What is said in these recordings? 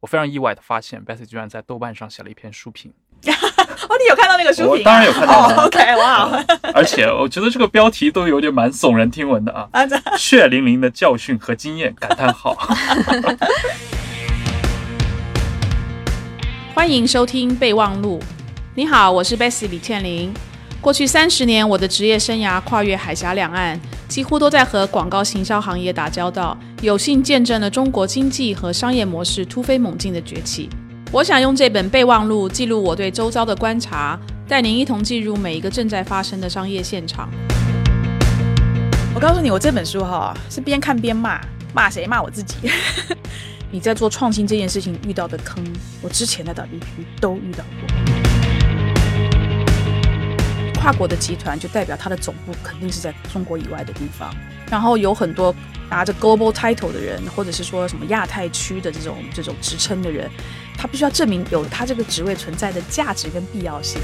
我非常意外的发现，Bessy 居然在豆瓣上写了一篇书评。哦，你有看到那个书评？我当然有看到了。OK，哇，而且我觉得这个标题都有点蛮耸人听闻的啊，血淋淋的教训和经验！感叹号。欢迎收听备忘录。你好，我是 Bessy 李倩玲。过去三十年，我的职业生涯跨越海峡两岸，几乎都在和广告行销行业打交道，有幸见证了中国经济和商业模式突飞猛进的崛起。我想用这本备忘录记录我对周遭的观察，带您一同进入每一个正在发生的商业现场。我告诉你，我这本书哈是边看边骂，骂谁？骂我自己。你在做创新这件事情遇到的坑，我之前的 WPP 都遇到过。跨国的集团就代表它的总部肯定是在中国以外的地方，然后有很多拿着 global title 的人，或者是说什么亚太区的这种这种职称的人，他必须要证明有他这个职位存在的价值跟必要性。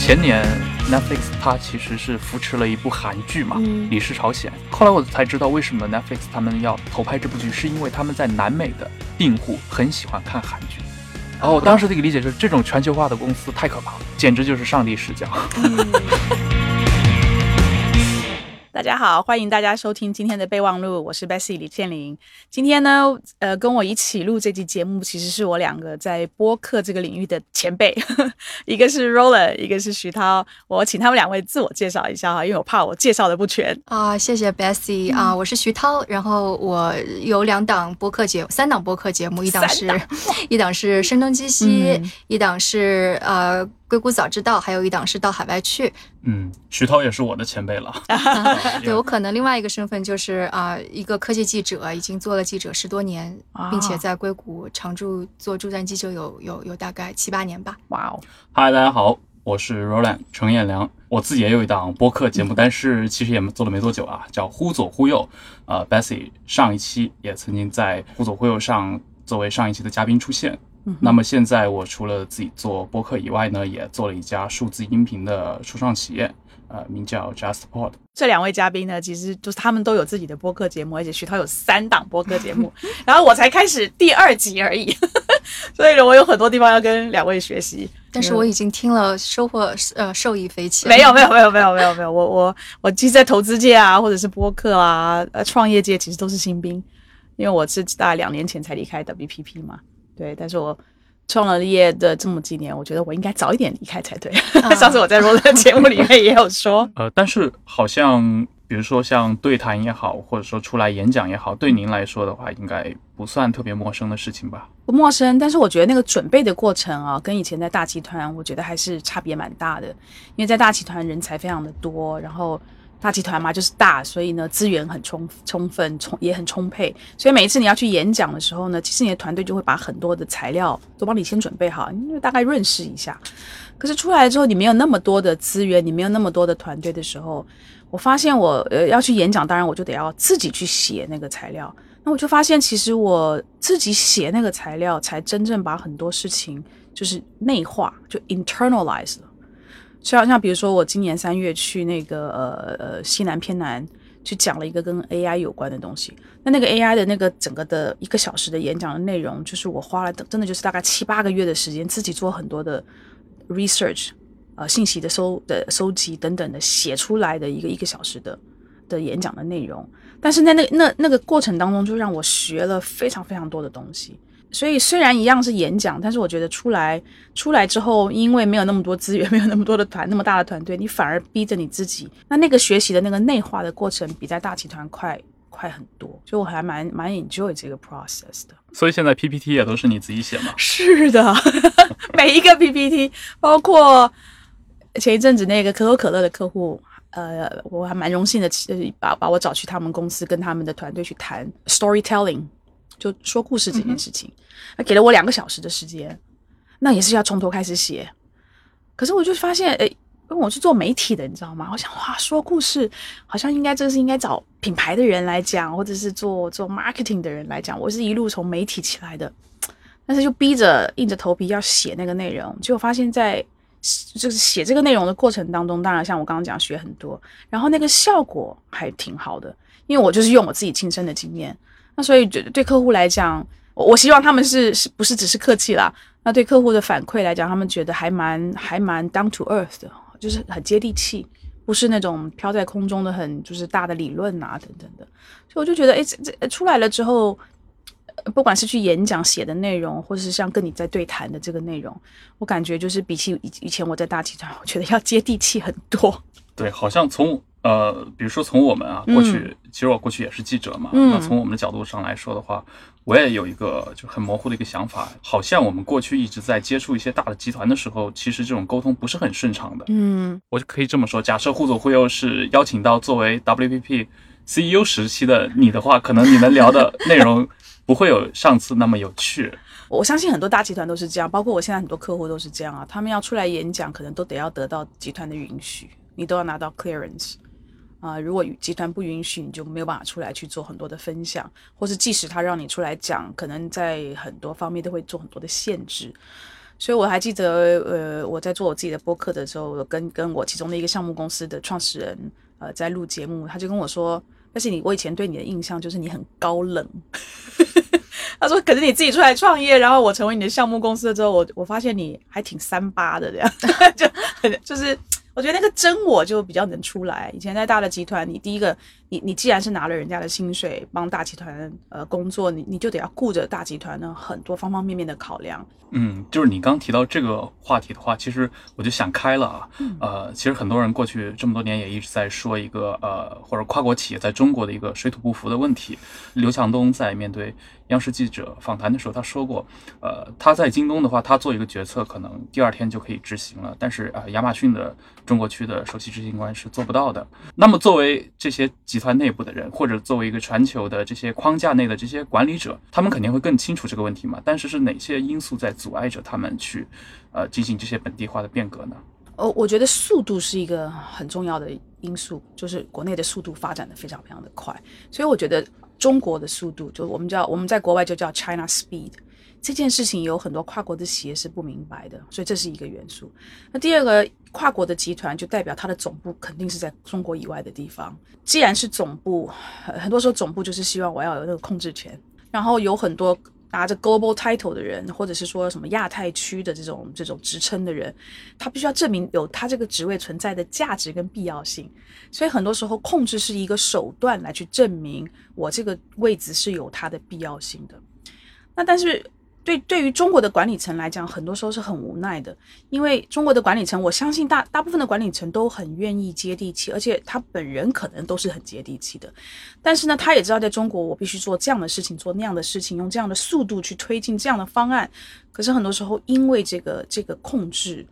前年 Netflix 它其实是扶持了一部韩剧嘛，嗯李氏朝鲜》。后来我才知道，为什么 Netflix 他们要投拍这部剧，是因为他们在南美的订户很喜欢看韩剧。哦我当时的一个理解就是，这种全球化的公司太可怕了，简直就是上帝视角。大家好，欢迎大家收听今天的备忘录，我是 Bessy 李倩玲。今天呢，呃，跟我一起录这期节目，其实是我两个在播客这个领域的前辈，一个是 Roller，一个是徐涛。我请他们两位自我介绍一下哈，因为我怕我介绍的不全。啊，谢谢 Bessy 啊，我是徐涛，然后我有两档播客节，三档播客节目，一档是三 一档是声东击西，嗯一档是呃硅谷早知道，还有一档是到海外去。嗯，徐涛也是我的前辈了。对我可能另外一个身份就是啊、一个科技记者，已经做了记者十多年，啊并且在硅谷常驻做驻站记者有有有大概七八年吧。哇哦，嗨，大家好，我是 Roland 程彦良。我自己也有一档播客节目，但是其实也做了没多久啊，叫忽左忽右。呃，Bessy 上一期也曾经在忽左忽右上作为上一期的嘉宾出现。那么现在我除了自己做播客以外呢，也做了一家数字音频的初创企业，呃，名叫 JustPod。这两位嘉宾呢，其实就是他们都有自己的播客节目，而且徐涛有三档播客节目，然后我才开始第二集而已，所以呢，我有很多地方要跟两位学习。但是我已经听了，收获呃受益匪浅。没有没有没有没有没有没有，我我我其实，在投资界啊，或者是播客啊，呃，创业界其实都是新兵，因为我是大概两年前才离开 WPP 嘛，对，但是我创了业的这么几年，我觉得我应该早一点离开才对。上次我在 o 的节目里面也有说，呃，但是好像比如说像对谈也好，或者说出来演讲也好，对您来说的话，应该不算特别陌生的事情吧？不陌生，但是我觉得那个准备的过程啊，跟以前在大集团，我觉得还是差别蛮大的。因为在大集团人才非常的多，然后大集团嘛就是大，所以呢资源很充充分，充也很充沛。所以每一次你要去演讲的时候呢，其实你的团队就会把很多的材料都帮你先准备好，你就大概润饰一下。可是出来之后，你没有那么多的资源，你没有那么多的团队的时候，我发现我呃要去演讲，当然我就得要自己去写那个材料。那我就发现，其实我自己写那个材料，才真正把很多事情就是内化，就 internalize 了。像像比如说，我今年三月去那个呃呃西南偏南去讲了一个跟 AI 有关的东西。那那个 AI 的那个整个的一个小时的演讲的内容，就是我花了真的就是大概七八个月的时间，自己做很多的 research，呃信息的收的收集等等的写出来的一个一个小时的的演讲的内容。但是在那那那个过程当中，就让我学了非常非常多的东西。所以虽然一样是演讲，但是我觉得出来出来之后，因为没有那么多资源，没有那么多的团，那么大的团队，你反而逼着你自己。那那个学习的那个内化的过程，比在大集团快快很多。所以我还蛮蛮 enjoy 这个 process 的。所以现在 PPT 也都是你自己写吗？是的，每一个 PPT，包括前一阵子那个可口可乐的客户，呃，我还蛮荣幸的，呃把把我找去他们公司，跟他们的团队去谈 storytelling，就说故事这件事情。他给了我两个小时的时间，那也是要从头开始写。可是我就发现，哎，因为我是做媒体的，你知道吗？我想，哇，说故事好像应该这是应该找品牌的人来讲，或者是做做 marketing 的人来讲。我是一路从媒体起来的，但是就逼着硬着头皮要写那个内容，结果发现在就是写这个内容的过程当中，当然像我刚刚讲学很多，然后那个效果还挺好的，因为我就是用我自己亲身的经验，那所以对对客户来讲，我我希望他们是是不是只是客气啦？那对客户的反馈来讲，他们觉得还蛮还蛮 down to earth 的，就是很接地气，不是那种飘在空中的很就是大的理论啊等等的。所以我就觉得，哎，这这出来了之后，不管是去演讲写的内容，或者是像跟你在对谈的这个内容，我感觉就是比起以以前我在大集团，我觉得要接地气很多。对，好像从呃，比如说从我们啊，过去、其实我过去也是记者嘛，嗯那从我们的角度上来说的话，我也有一个就很模糊的一个想法，好像我们过去一直在接触一些大的集团的时候，其实这种沟通不是很顺畅的。嗯我就可以这么说，假设互左互右是邀请到作为 WPP CEO E 时期的你的话，可能你们聊的 内容不会有上次那么有趣。我相信很多大集团都是这样，包括我现在很多客户都是这样啊。他们要出来演讲，可能都得要得到集团的允许，你都要拿到 clearance 啊、如果集团不允许，你就没有办法出来去做很多的分享，或是即使他让你出来讲，可能在很多方面都会做很多的限制。所以我还记得，呃，我在做我自己的播客的时候，跟跟我其中的一个项目公司的创始人，呃，在录节目，他就跟我说：“但是你，我以前对你的印象就是你很高冷。”他说：“可是你自己出来创业，然后我成为你的项目公司了之后，我我发现你还挺三八的这样，就就是我觉得那个真我就比较能出来。以前在大的集团，你第一个，你你既然是拿了人家的薪水帮大集团呃工作，你你就得要顾着大集团的很多方方面面的考量。嗯，就是你刚提到这个话题的话，其实我就想开了啊。呃，其实很多人过去这么多年也一直在说一个呃，或者跨国企业在中国的一个水土不服的问题。刘强东在面对央视记者访谈的时候，他说过，呃，他在京东的话，他做一个决策，可能第二天就可以执行了，但是呃，亚马逊的中国区的首席执行官是做不到的。那么，作为这些集团内部的人，或者作为一个全球的这些框架内的这些管理者，他们肯定会更清楚这个问题嘛。但是是哪些因素在阻碍着他们去呃进行这些本地化的变革呢？哦，我觉得速度是一个很重要的因素，就是国内的速度发展的非常非常的快，所以我觉得中国的速度，就我们叫我们在国外就叫 China Speed，这件事情有很多跨国的企业是不明白的，所以这是一个元素。那第二个，跨国的集团就代表它的总部肯定是在中国以外的地方。既然是总部，很多时候总部就是希望我要有那个控制权，然后有很多拿着 global title 的人，或者是说什么亚太区的这种这种职称的人，他必须要证明有他这个职位存在的价值跟必要性。所以很多时候控制是一个手段来去证明我这个位置是有它的必要性的。那但是对对于中国的管理层来讲，很多时候是很无奈的，因为中国的管理层，我相信大大部分的管理层都很愿意接地气，而且他本人可能都是很接地气的。但是呢，他也知道在中国，我必须做这样的事情，做那样的事情，用这样的速度去推进这样的方案。可是很多时候，因为这个这个控制，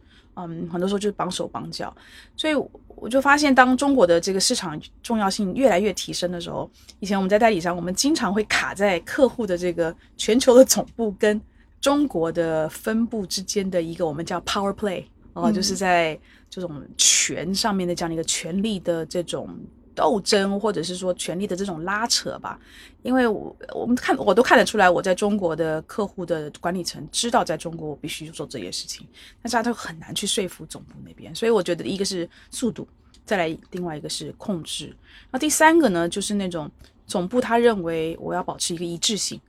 嗯，很多时候就是绑手绑脚，所以我就发现，当中国的这个市场重要性越来越提升的时候，以前我们在代理商，我们经常会卡在客户的这个全球的总部跟中国的分部之间的一个我们叫 power play 哦、嗯就是在这种权上面的这样的一个权力的这种斗争，或者是说权力的这种拉扯吧。因为我我们看我都看得出来，我在中国的客户的管理层知道，在中国我必须做这些事情，但是他都很难去说服总部那边。所以我觉得一个是速度，再来另外一个是控制，那第三个呢，就是那种总部他认为我要保持一个一致性。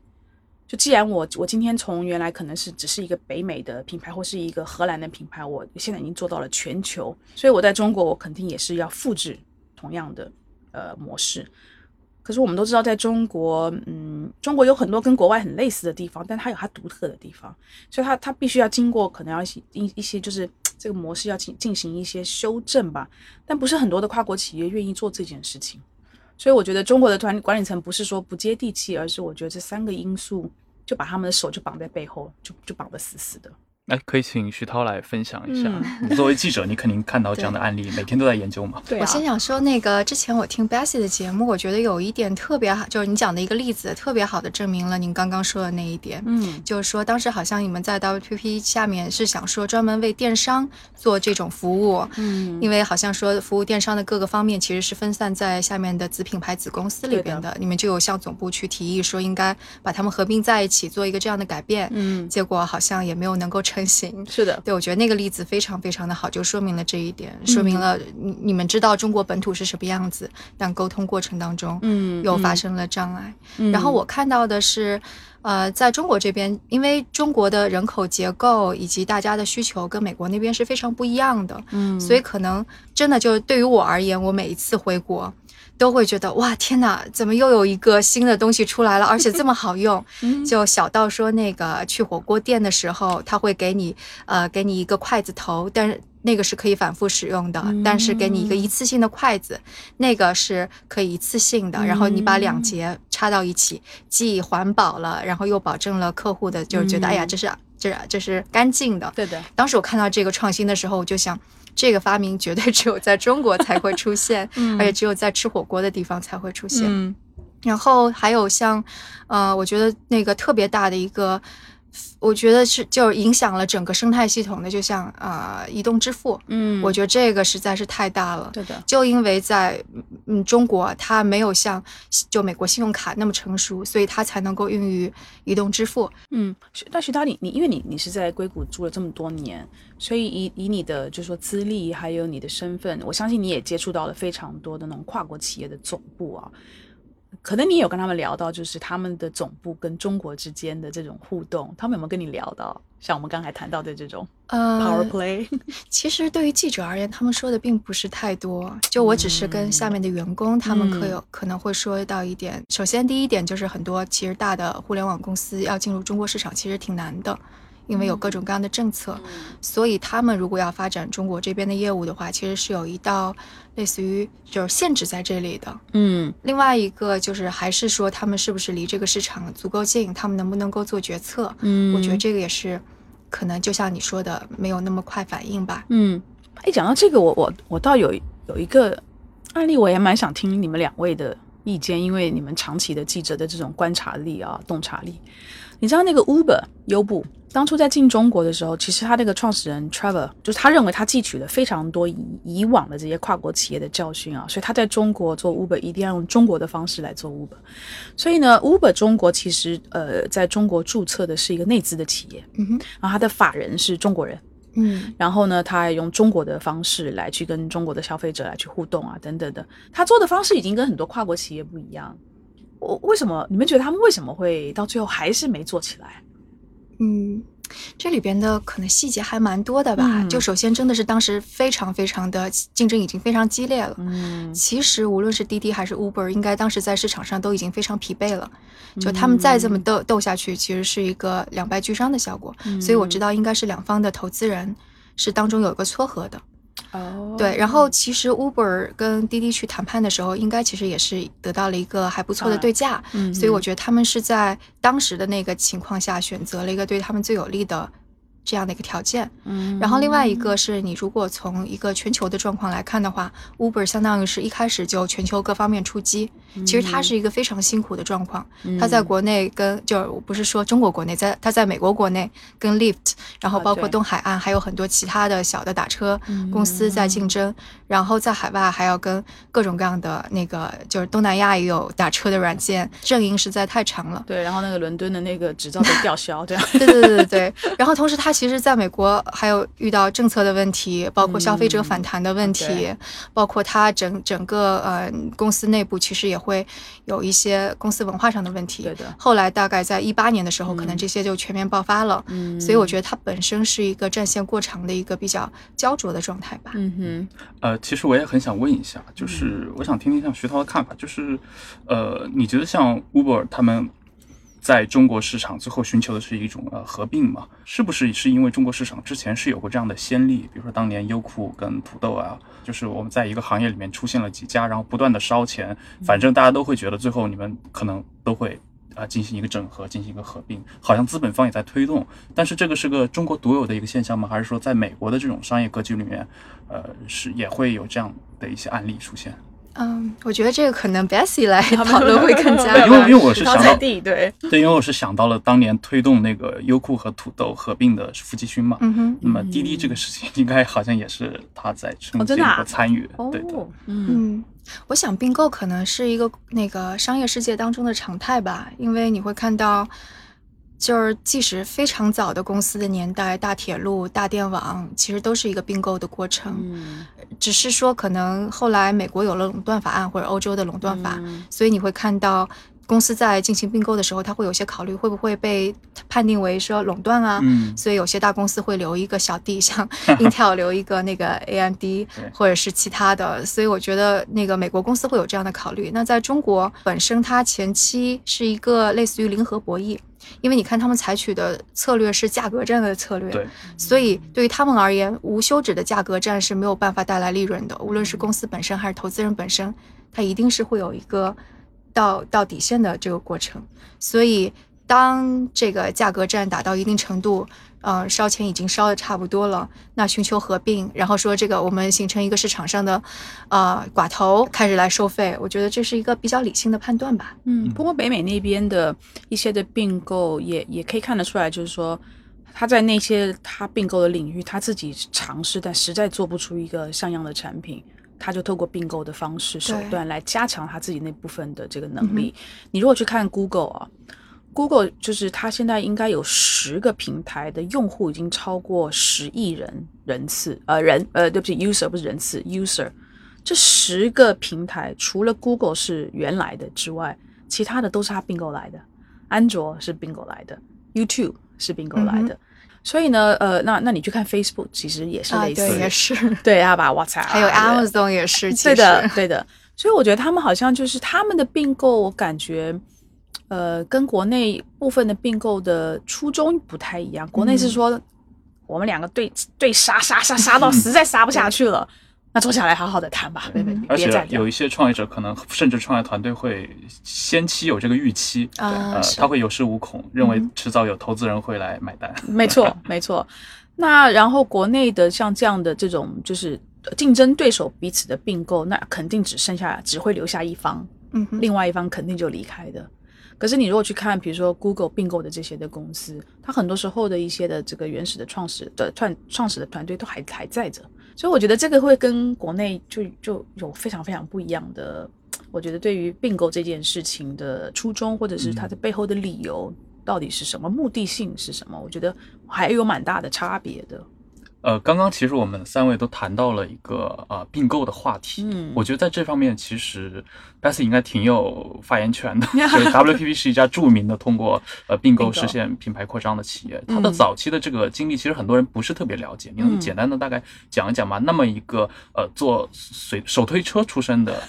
就既然我我今天从原来可能是只是一个北美的品牌或是一个荷兰的品牌，我现在已经做到了全球，所以我在中国我肯定也是要复制同样的呃模式。可是我们都知道，在中国，嗯，中国有很多跟国外很类似的地方，但它有它独特的地方，所以它它必须要经过可能要一一一些就是这个模式要进进行一些修正吧。但不是很多的跨国企业愿意做这件事情，所以我觉得中国的团管理层不是说不接地气，而是我觉得这三个因素就把他们的手就绑在背后，就就绑得死死的。哎，可以请徐涛来分享一下。嗯 你作为记者，你肯定看到这样的案例，每天都在研究嘛。对啊我先想说，那个之前我听 Bessie 的节目，我觉得有一点特别好，就是你讲的一个例子，特别好的证明了您刚刚说的那一点。嗯就是说，当时好像你们在 WPP 下面是想说专门为电商做这种服务，嗯因为好像说服务电商的各个方面其实是分散在下面的子品牌、子公司里边的，你们就有向总部去提议说应该把它们合并在一起，做一个这样的改变。嗯结果好像也没有能够成成型。是的，对，我觉得那个例子非常非常的好，就说明了这一点，说明了你你们知道中国本土是什么样子，但沟通过程当中，嗯又发生了障碍。嗯然后我看到的是，呃，在中国这边，因为中国的人口结构以及大家的需求跟美国那边是非常不一样的，嗯所以可能真的就对于我而言，我每一次回国。都会觉得哇天哪，怎么又有一个新的东西出来了，而且这么好用？嗯就小到说那个去火锅店的时候，他会给你呃给你一个筷子头，但是那个是可以反复使用的，嗯但是给你一个一次性的筷子，那个是可以一次性的，然后你把两节插到一起，既环保了，然后又保证了客户的就是觉得、嗯哎呀这是这这是干净的。对的，当时我看到这个创新的时候，我就想。这个发明绝对只有在中国才会出现，嗯而且只有在吃火锅的地方才会出现。嗯然后还有像，呃，我觉得那个特别大的一个，我觉得是就影响了整个生态系统的，就像呃移动支付，嗯我觉得这个实在是太大了。对的，就因为在嗯中国，它没有像就美国信用卡那么成熟，所以它才能够孕育移动支付。嗯，徐那徐导你你因为你你是在硅谷住了这么多年，所以以以你的就是说资历还有你的身份，我相信你也接触到了非常多的那种跨国企业的总部啊。可能你有跟他们聊到，就是他们的总部跟中国之间的这种互动，他们有没有跟你聊到？像我们刚才谈到的这种 power 呃，play，其实对于记者而言，他们说的并不是太多。就我只是跟下面的员工，他们可有可能会说到一点。首先，第一点就是很多其实大的互联网公司要进入中国市场，其实挺难的。因为有各种各样的政策，所以他们如果要发展中国这边的业务的话，其实是有一道类似于就是限制在这里的。嗯另外一个就是还是说他们是不是离这个市场足够近，他们能不能够做决策？嗯，我觉得这个也是可能就像你说的，没有那么快反应吧。嗯，哎，讲到这个，我我我倒有有一个案例，我也蛮想听你们两位的意见，因为你们长期的记者的这种观察力啊、洞察力。你知道那个 Uber 优步当初在进中国的时候，其实他那个创始人 Trevor 就是他认为他汲取了非常多以以往的这些跨国企业的教训啊，所以他在中国做 Uber 一定要用中国的方式来做 Uber。所以呢，Uber 中国其实呃在中国注册的是一个内资的企业，嗯哼，然后他的法人是中国人。嗯然后呢，他还用中国的方式来去跟中国的消费者来去互动啊，等等的。他做的方式已经跟很多跨国企业不一样。我为什么你们觉得他们为什么会到最后还是没做起来？嗯，这里边的可能细节还蛮多的吧。嗯就首先真的是当时非常非常的竞争已经非常激烈了。嗯其实无论是滴滴还是 Uber，应该当时在市场上都已经非常疲惫了。就他们再这么斗斗下去，其实是一个两败俱伤的效果。所以我知道应该是两方的投资人是当中有一个撮合的。哦，对，然后其实 Uber 跟滴滴去谈判的时候，应该其实也是得到了一个还不错的对价。嗯所以我觉得他们是在当时的那个情况下选择了一个对他们最有利的这样的一个条件。嗯然后另外一个是你如果从一个全球的状况来看的话，Uber 相当于是一开始就全球各方面出击。其实它是一个非常辛苦的状况，它在国内跟就是我不是说中国国内，在它在美国国内跟 Lyft，然后包括东海岸还有很多其他的小的打车公司在竞争，然后在海外还要跟各种各样的那个就是东南亚也有打车的软件，阵营实在太长了。对，然后那个伦敦的那个执照被吊销，这样。对对对对对。然后同时，它其实在美国还有遇到政策的问题，包括消费者反弹的问题，对包括它整整个呃公司内部其实也会有一些公司文化上的问题。对的后来大概在一八年的时候，可能这些就全面爆发了。嗯所以我觉得它本身是一个战线过长的一个比较焦灼的状态吧。嗯哼，呃，其实我也很想问一下，就是我想听听像徐涛的看法，就是，呃，你觉得像 Uber 他们在中国市场最后寻求的是一种呃合并嘛？是不是是因为中国市场之前是有过这样的先例？比如说当年优酷跟土豆啊，就是我们在一个行业里面出现了几家，然后不断的烧钱，反正大家都会觉得最后你们可能都会。啊，进行一个整合，进行一个合并，好像资本方也在推动，但是这个是个中国独有的一个现象吗？还是说在美国的这种商业格局里面，呃，是也会有这样的一些案例出现？嗯，我觉得这个可能 Bessie 来 讨论会更加对因为因为我是想到地，对，对，因为我是想到了当年推动那个优酷和土豆合并的是付继勋嘛，嗯哼，那么滴滴这个事情应该好像也是他在中间哦真的啊？和参与，哦。对的，，嗯。嗯，我想并购可能是一个那个商业世界当中的常态吧，因为你会看到，就是即使非常早的公司的年代，大铁路、大电网，其实都是一个并购的过程。嗯只是说可能后来美国有了垄断法案或者欧洲的垄断法，嗯所以你会看到公司在进行并购的时候，它会有些考虑会不会被判定为说垄断啊。嗯所以有些大公司会留一个小弟，像 Intel 留一个那个 AMD，或者是其他的。所以我觉得那个美国公司会有这样的考虑。那在中国本身，它前期是一个类似于零和博弈，因为你看他们采取的策略是价格战的策略，对，所以对于他们而言，无休止的价格战是没有办法带来利润的。无论是公司本身还是投资人本身，它一定是会有一个到到底线的这个过程。所以，当这个价格战打到一定程度，呃，烧钱已经烧的差不多了，那寻求合并，然后说这个我们形成一个市场上的呃寡头开始来收费，我觉得这是一个比较理性的判断吧。嗯，不过北美那边的一些的并购也也可以看得出来，就是说他在那些他并购的领域，他自己尝试，但实在做不出一个像样的产品。他就透过并购的方式手段来加强他自己那部分的这个能力。你如果去看 Google 啊，Google 就是它现在应该有十个平台的用户已经超过十亿人人次，呃人呃对不起 user 不是人次 user，这十个平台除了 Google 是原来的之外，其他的都是它并购来的，安卓是并购来的，YouTube 是并购来的。所以呢，呃，那那你去看 Facebook，其实也是啊，类似，对，也。是，对啊，把 WhatsApp，还有 Amazon 也是，对的，对的。所以我觉得他们好像就是他们的并购，我感觉，呃，跟国内部分的并购的初衷不太一样。国内是说，我们两个对对杀杀杀杀到实在杀不下去了。那坐下来好好的谈吧，别别有一些创业者可能甚至创业团队会先期有这个预期，啊，呃，他会有恃无恐，认为嗯迟早有投资人会来买单。没错，没错。那然后国内的像这样的这种就是竞争对手彼此的并购，那肯定只剩下只会留下一方，嗯哼，另外一方肯定就离开的。可是你如果去看，比如说 Google 并购的这些的公司，它很多时候的一些的这个原始的创始的创创始的团队都还还在着，所以我觉得这个会跟国内就就有非常非常不一样的。我觉得对于并购这件事情的初衷，或者是它的背后的理由到底是什么，目的性是什么，我觉得还有蛮大的差别的。呃，刚刚其实我们三位都谈到了一个呃并购的话题，嗯我觉得在这方面其实 Bessy 应该挺有发言权的。就是 WPP 是一家著名的通过呃并购实现品牌扩张的企业，嗯它的早期的这个经历其实很多人不是特别了解，你能嗯简单的大概讲一讲吗？那么一个呃做随手推车出身的。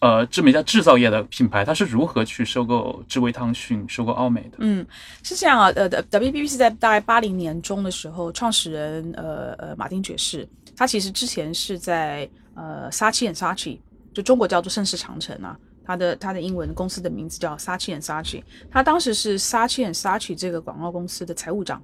呃，这么一家制造业的品牌，它是如何去收购智威汤逊、收购奥美的？嗯，是这样啊，呃，WPP 是在大概八零年中的时候，创始人呃呃马丁爵士，他其实之前是在呃 Saatchi and sachi 就中国叫做盛世长城啊，他的他的英文公司的名字叫 Saatchi and sachi 他当时是 Saatchi and sachi 这个广告公司的财务长。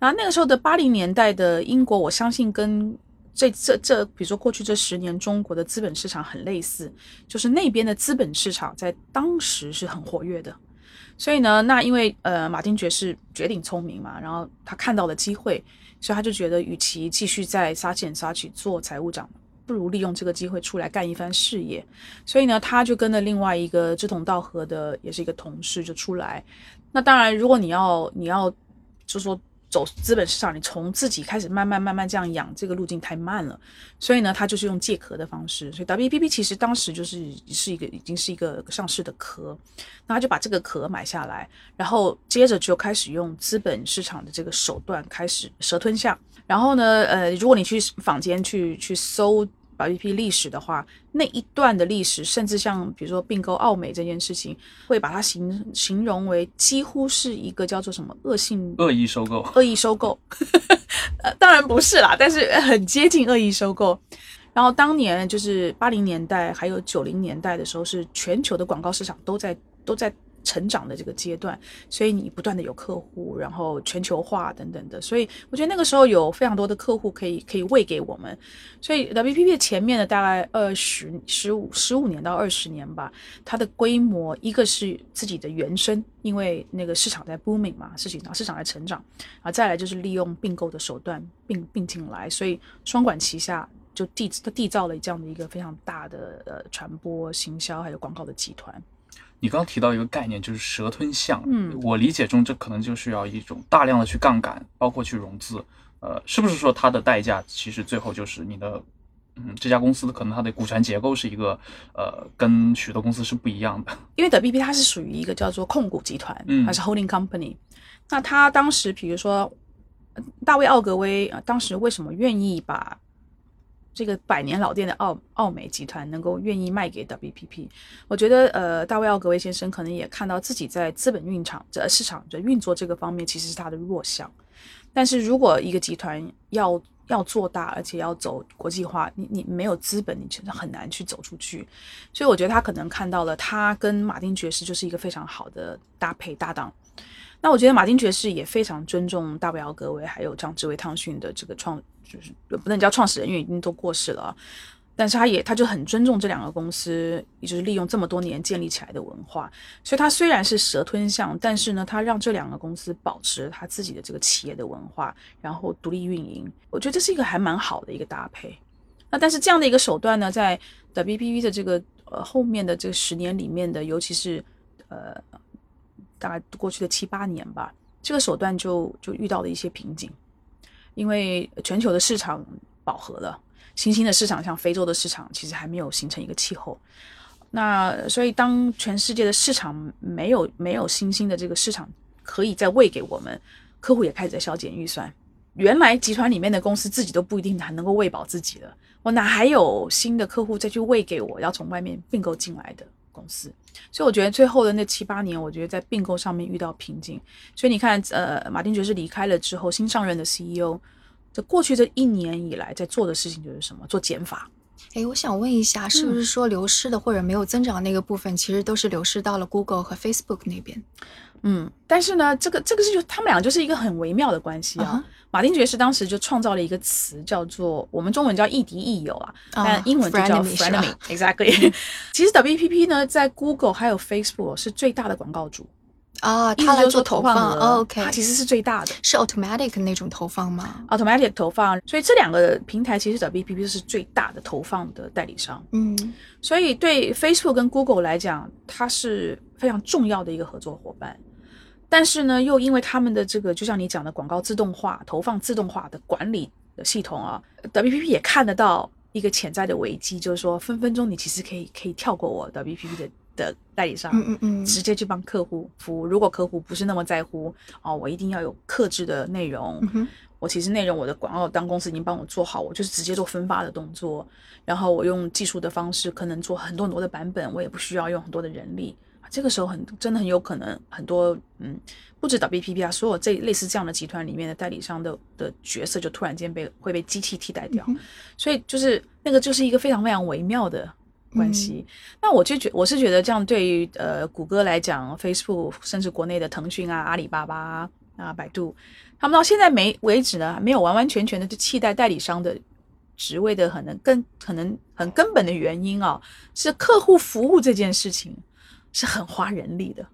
那那个时候的八零年代的英国，我相信跟这这这，比如说过去这十年中国的资本市场很类似，就是那边的资本市场在当时是很活跃的。所以呢，那因为呃，马丁爵士绝顶聪明嘛，然后他看到了机会，所以他就觉得，与其继续在沙县沙奇做财务长，不如利用这个机会出来干一番事业。所以呢，他就跟了另外一个志同道合的，也是一个同事就出来。那当然，如果你要你要就说走资本市场，你从自己开始慢慢慢慢这样养，这个路径太慢了。所以呢，他就是用借壳的方式。所以 WPP 其实当时就是是一个已经是一个上市的壳，那他就把这个壳买下来，然后接着就开始用资本市场的这个手段开始蛇吞象。然后呢，呃，如果你去坊间去去搜 WPP 历史的话，那一段的历史，甚至像比如说并购奥美这件事情，会把它形形容为几乎是一个叫做什么恶性恶意收购，恶意收购，呃，当然不是啦，但是很接近恶意收购。然后当年就是八零年代还有九零年代的时候，是全球的广告市场都在都在成长的这个阶段，所以你不断的有客户，然后全球化等等的，所以我觉得那个时候有非常多的客户可以可以喂给我们，所以 WPP 前面的大概二十十五十五年到二十年吧，它的规模一个是自己的原生，因为那个市场在 booming 嘛，市场市场在成长，啊，再来就是利用并购的手段并并进来，所以双管齐下。就缔缔造了这样的一个非常大的呃传播、行销还有广告的集团。你刚刚提到一个概念，就是蛇吞象。嗯我理解中这可能就是要一种大量的去杠杆，包括去融资。呃，是不是说它的代价其实最后就是你的，嗯，这家公司可能它的股权结构是一个，呃，跟许多公司是不一样的。因为 WPP 它是属于一个叫做控股集团，嗯它是 holding company。那它当时，比如说呃大卫奥格威，呃当时为什么愿意把这个百年老店的奥奥美集团能够愿意卖给 WPP？我觉得，呃，大卫奥格威先生可能也看到自己在资本运场这市场的运作这个方面其实是他的弱项。但是如果一个集团要要做大，而且要走国际化，你你没有资本，你真的很难去走出去。所以我觉得他可能看到了，他跟马丁爵士就是一个非常好的搭配搭档。那我觉得马丁爵士也非常尊重大卫奥格威还有张志伟汤逊的这个创，就是不能叫创始人，因为已经都过世了。但是他也他就很尊重这两个公司，也就是利用这么多年建立起来的文化。所以他虽然是蛇吞象，但是呢，他让这两个公司保持他自己的这个企业的文化，然后独立运营。我觉得这是一个还蛮好的一个搭配。那但是这样的一个手段呢，在 WPP 的这个呃后面的这十年里面的，尤其是呃大概过去的七八年吧，这个手段就就遇到了一些瓶颈，因为全球的市场饱和了，新兴的市场像非洲的市场其实还没有形成一个气候。那所以当全世界的市场没有没有新兴的这个市场可以再喂给我们，客户也开始在削减预算。原来集团里面的公司自己都不一定还能够喂饱自己了，我哪还有新的客户再去喂给我要从外面并购进来的公司？所以我觉得最后的那七八年，我觉得在并购上面遇到瓶颈。所以你看，呃，马丁爵士离开了之后，新上任的 CEO，这过去这一年以来在做的事情就是什么？做减法。哎，我想问一下，是不是说流失的或者没有增长那个部分，其实都是流失到了 Google 和 Facebook 那边？嗯，但是呢，这个这个是就他们俩就是一个很微妙的关系啊。马丁爵士当时就创造了一个词，叫做我们中文叫亦敌亦友啊，啊但英文就叫 frenemy 是吧 frenemy。Exactly。其实 WPP 呢，在 Google 还有 Facebook 是最大的广告主，啊，他来做投放，OK，它其实是最大的是 automatic 那种投放吗？automatic 投放，所以这两个平台其实 WPP 是最大的投放的代理商。嗯所以对 Facebook 跟 Google 来讲，它是非常重要的一个合作伙伴。但是呢，又因为他们的这个，就像你讲的广告自动化、投放自动化的管理的系统啊，WPP 也看得到一个潜在的危机，就是说分分钟你其实可以可以跳过我 WPP 的的代理商，嗯嗯嗯，直接去帮客户服务。如果客户不是那么在乎哦，我一定要有克制的内容，嗯我其实内容我的广告当公司已经帮我做好，我就是直接做分发的动作，然后我用技术的方式可能做很多很多的版本，我也不需要用很多的人力。这个时候很真的很有可能很多嗯，不止倒闭 P P 啊，所有这类似这样的集团里面的代理商的的角色就突然间被会被机器替代掉，嗯所以就是那个就是一个非常非常微妙的关系。那我就觉我是觉得这样对于呃谷歌来讲，Facebook 甚至国内的腾讯啊、阿里巴巴啊、百度，他们到现在没为止呢，没有完完全全的去替代代理商的职位的可能更可能很根本的原因啊，是客户服务这件事情是很花人力的，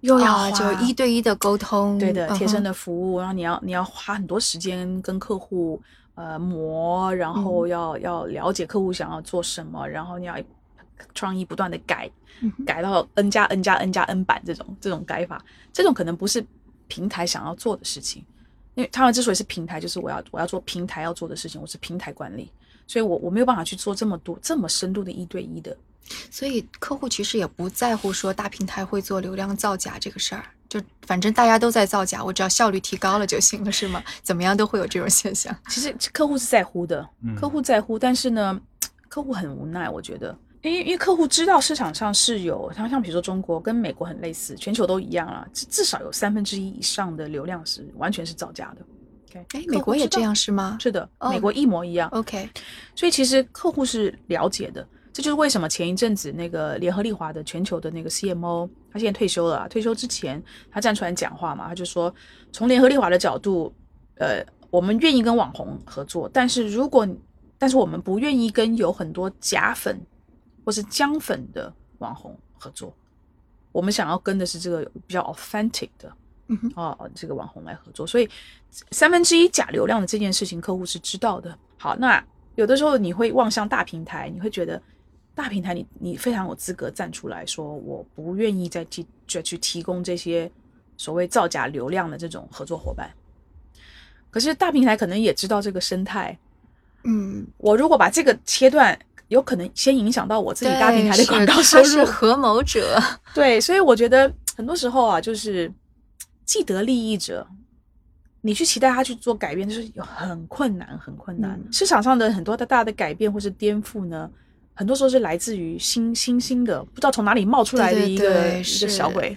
又要就一对一的沟通，对的，贴身的，的服务，然后你要你要花很多时间跟客户呃磨，然后要、要了解客户想要做什么，然后你要创意不断的改，改到 n 加 n 加 n 加 n 版这种这种改法，这种可能不是平台想要做的事情，因为他们之所以是平台，就是我要我要做平台要做的事情，我是平台管理，所以我我没有办法去做这么多这么深度的一对一的。所以客户其实也不在乎说大平台会做流量造假这个事儿，就反正大家都在造假，我只要效率提高了就行了，是吗？怎么样都会有这种现象。其实客户是在乎的，嗯客户在乎，但是呢，客户很无奈，我觉得，因为因为客户知道市场上是有，像像比如说中国跟美国很类似，全球都一样啦，至至少有三分之一以上的流量是完全是造假的。OK，哎，美国也这样是吗是的，哦美国一模一样。？OK，所以其实客户是了解的，这就是为什么前一阵子那个联合利华的全球的那个 CMO，他现在退休了啊，退休之前他站出来讲话嘛，他就说从联合利华的角度，呃，我们愿意跟网红合作，但是如果但是我们不愿意跟有很多假粉或是姜粉的网红合作，我们想要跟的是这个比较 authentic 的。嗯，哦，这个网红来合作，所以三分之一假流量的这件事情，客户是知道的。好，那有的时候你会望向大平台，你会觉得大平台你你非常有资格站出来说，我不愿意再提再去提供这些所谓造假流量的这种合作伙伴。可是大平台可能也知道这个生态，嗯，我如果把这个切断，有可能先影响到我自己大平台的广告收入。是合谋者，对，所以我觉得很多时候啊，就是既得利益者，你去期待他去做改变，就是有很困难，很困难。嗯市场上的很多的大的改变或是颠覆呢，很多时候是来自于新新兴的，不知道从哪里冒出来的一个一个对对是小鬼。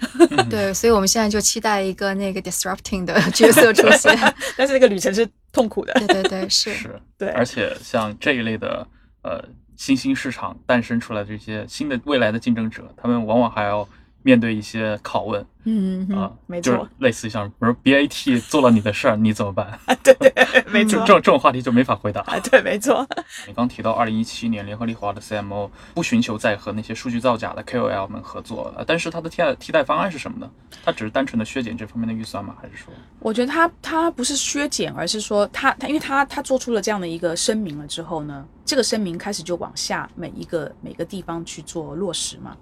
对，所以我们现在就期待一个那个 disrupting 的角色出现。但是那个旅程是痛苦的。对对对，是，是，对，而且像这一类的呃新兴市场诞生出来的这些新的未来的竞争者，他们往往还要面对一些拷问嗯嗯啊嗯，，没就是错，类似于像比如 BAT 做了你的事儿，你怎么办？对 对，没错这，种这种话题就没法回答。啊，对，没错。你刚提到二零一七年联合利华的 CMO 不寻求再和那些数据造假的 KOL 们合作，呃但是它的替代替代方案是什么呢？它只是单纯的削减这方面的预算吗？还是说，我觉得他他不是削减，而是说他他因为他他做出了这样的一个声明了之后呢，这个声明开始就往下每一个每个地方去做落实嘛。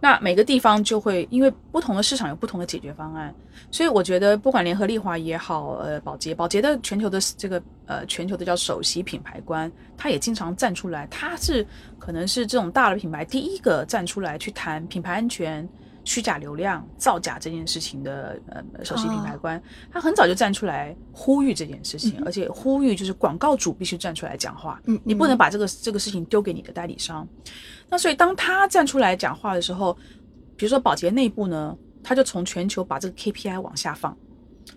那每个地方就会因为不同的市场有不同的解决方案，所以我觉得不管联合利华也好，呃，宝洁，宝洁的全球的这个呃全球的叫首席品牌官，他也经常站出来，他是可能是这种大的品牌第一个站出来去谈品牌安全、虚假流量、造假这件事情的呃首席品牌官，他很早就站出来呼吁这件事情，嗯而且呼吁就是广告主必须站出来讲话，嗯你不能把这个这个事情丢给你的代理商。那所以当他站出来讲话的时候，比如说宝洁内部呢，他就从全球把这个 KPI 往下放。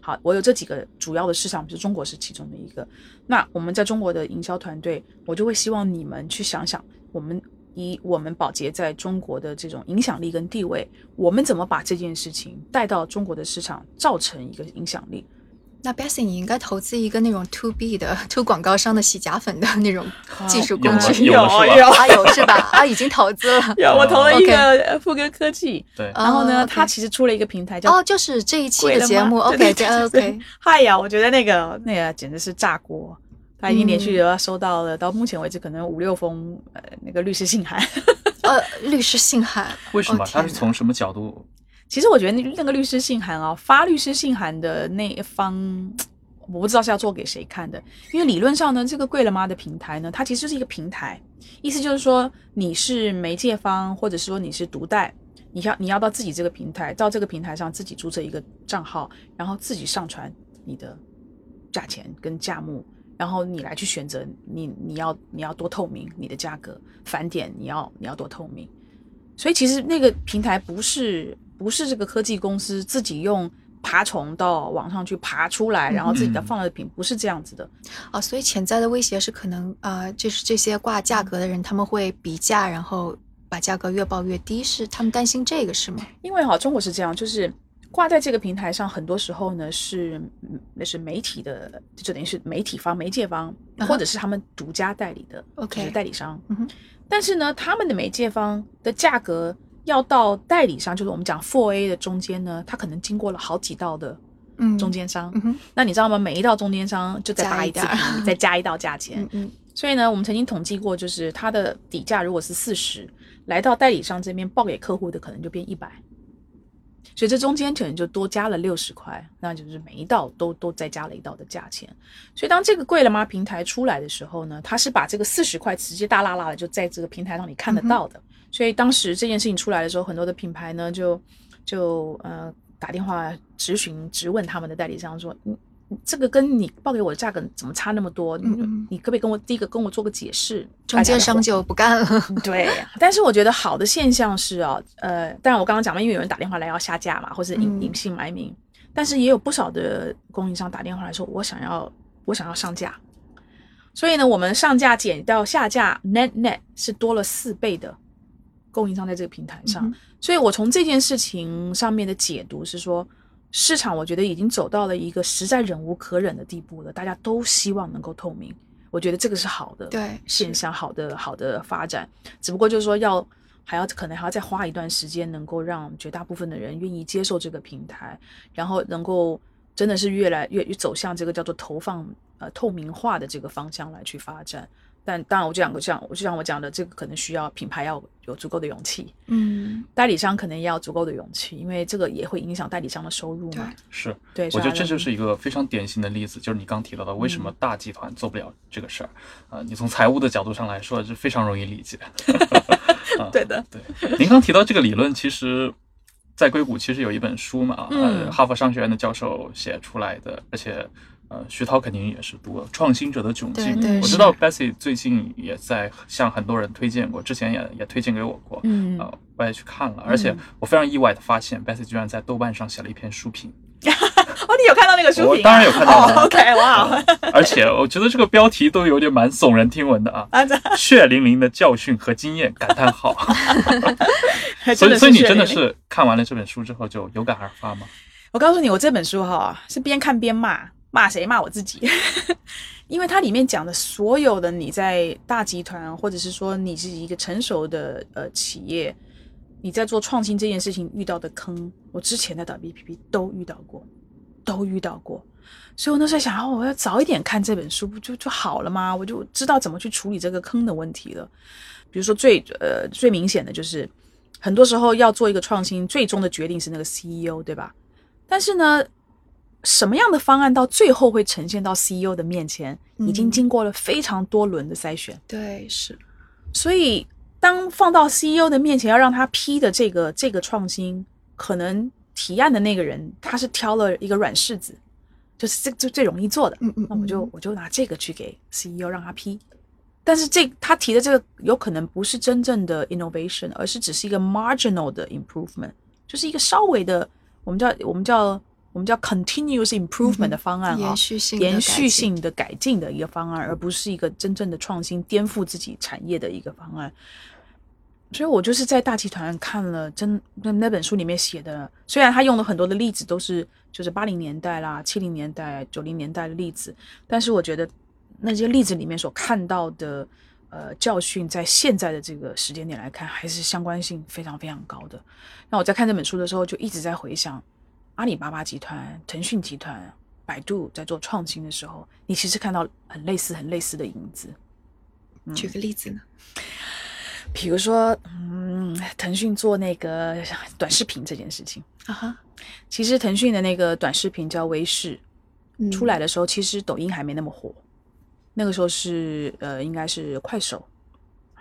好，我有这几个主要的市场，比如中国是其中的一个。那我们在中国的营销团队，我就会希望你们去想想，我们以我们宝洁在中国的这种影响力跟地位，我们怎么把这件事情带到中国的市场，造成一个影响力。那 Bessie，你应该投资一个那种 to B 的 to 广告商的洗甲粉的那种技术工有具。有有啊，有是吧？啊，已经投资了。有，我投了一个呃富哥科技，对，哦然后呢它其实出了一个平台叫哦，就是这一期的节目。OK，OK。嗨呀，我觉得那个那个简直是炸锅，他已经连嗯续地收到了，到目前为止可能五六封呃那个律师信函。呃，律师信函。为什么？哦天哪它是从什么角度？其实我觉得那那个律师信函啊，发律师信函的那一方，我不知道是要做给谁看的，因为理论上呢，这个贵了吗的平台呢，它其实就是一个平台，意思就是说你是媒介方，或者说你是独代，你要你要到自己这个平台，到这个平台上自己注册一个账号，然后自己上传你的价钱跟价目，然后你来去选择你你要你要多透明，你的价格返点你要你要多透明。所以其实那个平台不是不是这个科技公司自己用爬虫到网上去爬出来，然后自己的嗯放了品，不是这样子的。啊，所以潜在的威胁是可能呃，就是这些挂价格的人他们会比价，然后把价格越报越低，是他们担心这个是吗？因为哈，中国是这样，就是挂在这个平台上，很多时候呢是嗯那是媒体的，就等于是媒体方、媒介方，或者是他们独家代理的 OK 就是代理商。但是呢，他们的媒介方的价格要到代理商，就是我们讲 Four A 的中间呢，它可能经过了好几道的嗯，中间商。嗯哼，那你知道吗？每一道中间商就再搭一次 再加一道价钱。嗯嗯所以呢，我们曾经统计过，就是它的底价如果是四十，来到代理商这边报给客户的可能就变一百，所以这中间可能就多加了六十块，那就是每一道都都再加了一道的价钱。所以当这个贵了吗平台出来的时候呢，它是把这个四十块直接大拉拉的就在这个平台上你看得到的。所以当时这件事情出来的时候，很多的品牌呢就就呃打电话质询质问他们的代理商说，嗯。你这个跟你报给我的价格怎么差那么多？你你可不可以跟我第一个跟我做个解释？中间商就不干了。对，但是我觉得好的现象是啊，呃，当然我刚刚讲了，因为有人打电话来要下架嘛，或者隐嗯隐姓埋名，但是也有不少的供应商打电话来说，我想要我想要上架，所以呢，我们上架减掉下架 net net 是多了四倍的供应商在这个平台上，嗯所以我从这件事情上面的解读是说，市场我觉得已经走到了一个实在忍无可忍的地步了，大家都希望能够透明，我觉得这个是好的，对现象，好的好的发展，只不过就是说要还要可能还要再花一段时间，能够让绝大部分的人愿意接受这个平台，然后能够呃真的是越来越越走向这个叫做投放呃透明化的这个方向来去发展。但当然，我就讲，像我就像我讲的，这个可能需要品牌要有足够的勇气，嗯，代理商可能也要足够的勇气，因为这个也会影响代理商的收入嘛。是，对，我觉得这就是一个非常典型的例子，就是你刚提到的，为什么嗯大集团做不了这个事儿？啊、你从财务的角度上来说，是非常容易理解。啊 对的，对，您刚提到这个理论，其实，在硅谷其实有一本书嘛，嗯呃，哈佛商学院的教授写出来的，而且。呃，徐涛肯定也是读了《创新者的窘境》，对对我知道 Bessie 最近也在向很多人推荐过，之前也也推荐给我过，嗯呃，我也去看了，而且我非常意外的发现，Bessie 居然在豆瓣上写了一篇书评，哦，你有看到那个书评、啊？我当然有看到了哦、OK，哇，而且我觉得这个标题都有点蛮耸人听闻的啊，血淋淋的教训和经验感叹号。还所以，所以你真的是看完了这本书之后就有感而发吗？我告诉你，我这本书哈是边看边骂，骂谁？骂我自己，因为它里面讲的所有的你在大集团，或者是说你是一个成熟的呃企业，你在做创新这件事情遇到的坑，我之前在 WPP 都遇到过，都遇到过。所以我那时候想，哦，我要早一点看这本书，不就就好了吗？我就知道怎么去处理这个坑的问题了。比如说最呃最明显的就是，很多时候要做一个创新，最终的决定是那个 CEO，对吧？但是呢，什么样的方案到最后会呈现到 CEO 的面前，已经嗯经过了非常多轮的筛选。对，是，所以当放到 CEO 的面前，要让他批的这个这个创新，可能提案的那个人他是挑了一个软柿子，就是这这最容易做的。嗯嗯，那我就嗯我就拿这个去给 CEO 让他批。但是这他提的这个有可能不是真正的 innovation，而是只是一个 marginal 的 improvement，就是一个稍微的我们叫我们叫我们叫 continuous improvement 的方案啊，延续性的延改进续性的改进的一个方案，而不是一个真正的创新颠覆自己产业的一个方案。所以我就是在大集团看了真那那本书里面写的，虽然他用了很多的例子都是就是八零年代啦、七零年代、九零年代的例子，但是我觉得那些例子里面所看到的呃教训，在现在的这个时间点来看，还是相关性非常非常高的。那我在看这本书的时候，就一直在回想阿里巴巴集团、腾讯集团、百度在做创新的时候，你其实看到很类似、很类似的影子。举个例子呢？比如说，嗯，腾讯做那个短视频这件事情，啊哈，其实腾讯的那个短视频叫微视，嗯出来的时候，其实抖音还没那么火，那个时候是呃，应该是快手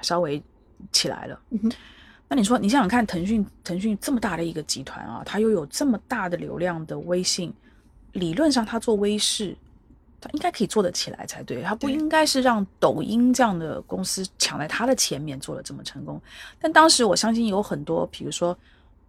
稍微起来了。那你说，你想想看，腾讯腾讯这么大的一个集团啊，它又有这么大的流量的微信，理论上它做微视，它应该可以做得起来才对，它不应该是让抖音这样的公司抢在它的前面做了这么成功。但当时我相信有很多，比如说，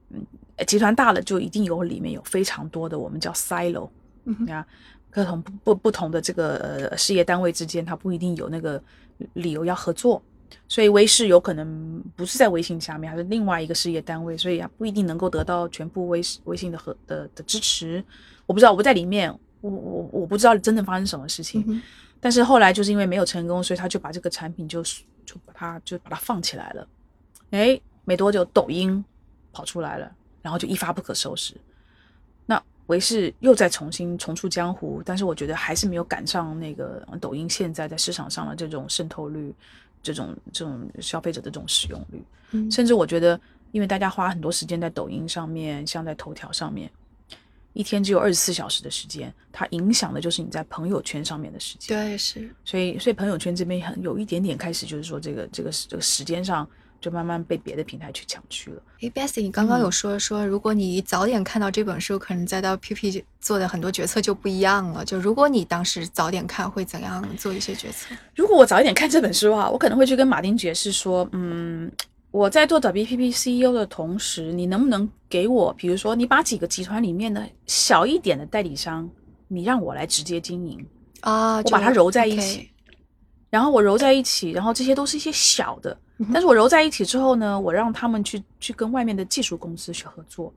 嗯，集团大了就一定有里面有非常多的我们叫 silo，嗯哼啊，各同不不不同的这个呃事业单位之间，它不一定有那个理由要合作，所以微视有可能不是在微信下面，还是另外一个事业单位，所以它不一定能够得到全部微微信的和的的支持。我不知道我不在里面，我我我不知道真正发生什么事情。嗯但是后来就是因为没有成功，所以他就把这个产品就就把它就把它放起来了。哎，没多久抖音跑出来了，然后就一发不可收拾。那维视又再重新重出江湖，但是我觉得还是没有赶上那个抖音现在在市场上的这种渗透率，这种这种消费者的这种使用率。嗯甚至我觉得，因为大家花很多时间在抖音上面，像在头条上面，一天只有二十四小时的时间，它影响的就是你在朋友圈上面的时间。对是，所以，所以朋友圈这边很有一点点开始，就是说这个这个这个时间上就慢慢被别的平台去抢去了。诶 b e s s y 你刚刚嗯有说说，如果你早点看到这本书，可能再到 PP 做的很多决策就不一样了。就如果你当时早点看，会怎样做一些决策？如果我早一点看这本书啊，我可能会去跟马丁爵士说，嗯，我在做 WPP CEO 的同时，你能不能给我，比如说你把几个集团里面的小一点的代理商，你让我来直接经营，啊，我把它揉在一起然后我揉在一起，然后这些都是一些小的，但是我揉在一起之后呢，我让他们去去跟外面的技术公司去合作。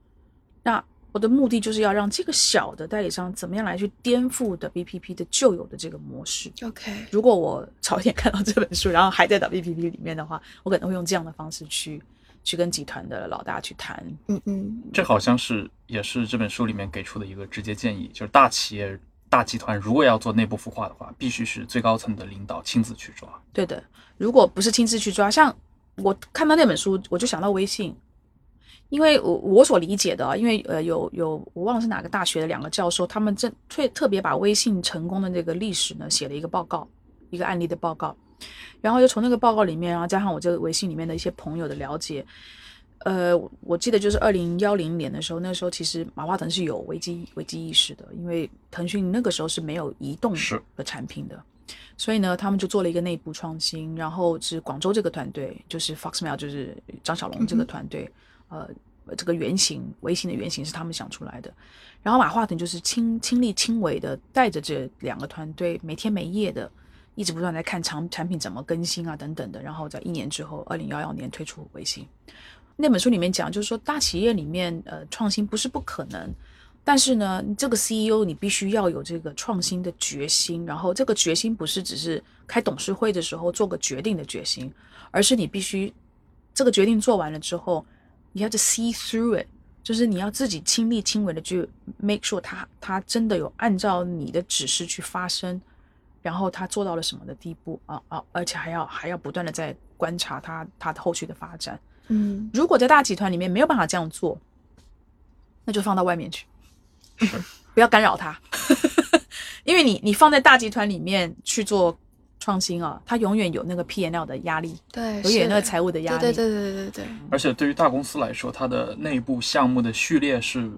那我的目的就是要让这个小的代理商怎么样来去颠覆的 BPP 的旧有的这个模式。OK，如果我早一点看到这本书，然后还在 BPP 里面的话，我可能会用这样的方式去去跟集团的老大去谈。嗯嗯，这好像是也是这本书里面给出的一个直接建议，就是大企业大集团如果要做内部孵化的话，必须是最高层的领导亲自去抓。对的，如果不是亲自去抓，像我看到那本书，我就想到微信，因为我我所理解的，因为呃有有我忘了是哪个大学的两个教授，他们正特特别把微信成功的这个历史呢写了一个报告，一个案例的报告，然后就从那个报告里面，然后加上我这个微信里面的一些朋友的了解，呃，我我记得就是二零幺零年的时候，那时候其实马化腾是有危机危机意识的，因为腾讯那个时候是没有移动是的产品的。所以呢，他们就做了一个内部创新，然后是广州这个团队，就是 Foxmail，就是张小龙这个团队，呃，这个原型微信的原型是他们想出来的。然后马化腾就是亲亲力亲为的带着这两个团队，没天没夜的，一直不断在看产产品怎么更新啊等等的。然后在一年之后，二零幺幺年推出微信。那本书里面讲，就是说大企业里面，呃，创新不是不可能。但是呢，这个 CEO 你必须要有这个创新的决心，然后这个决心不是只是开董事会的时候做个决定的决心，而是你必须这个决定做完了之后，你要 to see through it，就是你要自己亲力亲为的去 make sure 他他真的有按照你的指示去发生，然后他做到了什么的地步啊啊，而且还要还要不断的在观察他他的后续的发展。嗯如果在大集团里面没有办法这样做，那就放到外面去。不要干扰他，因为你你放在大集团里面去做创新啊，他永远有那个 P N L 的压力，对，永远有那个财务的压力。对对对对对对，而且对于大公司来说，它的内部项目的序列是，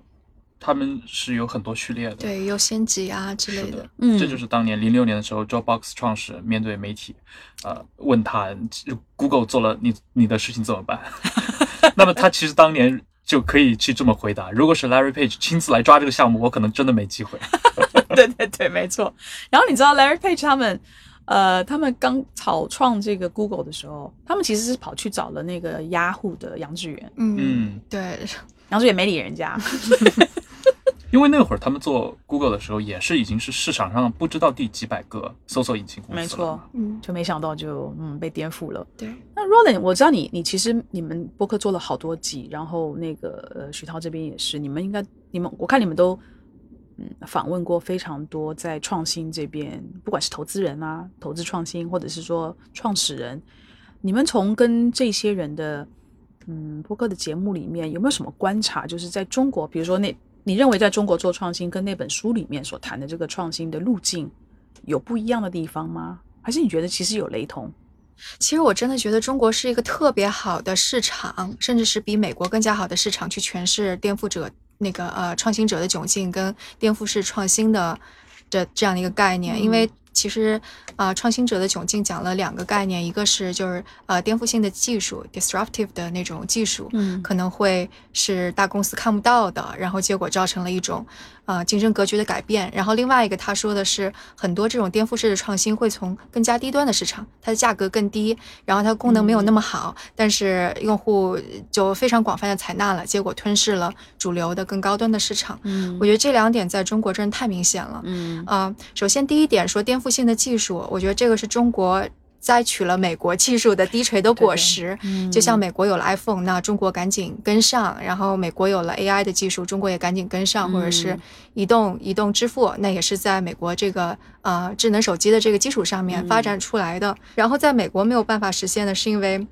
他们是有很多序列的。对优先级啊之类的。，嗯这就是当年零六年的时候，Dropbox 创始人面对媒体，呃，问他 Google 做了你你的事情怎么办？那么他其实当年就可以去这么回答：如果是 Larry Page 亲自来抓这个项目，我可能真的没机会。对对对，没错。然后你知道 Larry Page 他们，呃，他们刚草创这个 Google 的时候，他们其实是跑去找了那个 Yahoo 的杨致远，嗯，嗯，对，杨致远没理人家。因为那会儿他们做 Google 的时候，也是已经是市场上不知道第几百个搜索引擎公司了。没错，嗯，就没想到就嗯被颠覆了。对，那 Roland，我知道你你其实你们播客做了好多集，然后那个呃徐涛这边也是，你们应该你们我看你们都嗯访问过非常多在创新这边，不管是投资人啊、投资创新，或者是说创始人，你们从跟这些人的嗯播客的节目里面有没有什么观察？就是在中国，比如说那你认为在中国做创新跟那本书里面所谈的这个创新的路径有不一样的地方吗？还是你觉得其实有雷同？其实我真的觉得中国是一个特别好的市场，甚至是比美国更加好的市场，去诠释颠覆者那个呃创新者的窘境跟颠覆式创新的的这样的一个概念。因为其实啊、呃创新者的窘境讲了两个概念，一个是就是呃颠覆性的技术 （disruptive 的那种技术），嗯。可能会是大公司看不到的，然后结果造成了一种呃竞争格局的改变。然后另外一个他说的是，很多这种颠覆式的创新会从更加低端的市场，它的价格更低，然后它功能没有那么好，但是用户就非常广泛的采纳了，结果吞噬了主流的更高端的市场。嗯我觉得这两点在中国真的太明显了。嗯啊、首先第一点说颠覆性的技术，我觉得这个是中国摘取了美国技术的低垂的果实。嗯就像美国有了 iPhone，那中国赶紧跟上；然后美国有了 AI 的技术，中国也赶紧跟上，或者是嗯移动移动支付，那也是在美国这个呃智能手机的这个基础上面嗯发展出来的。然后在美国没有办法实现的是因为。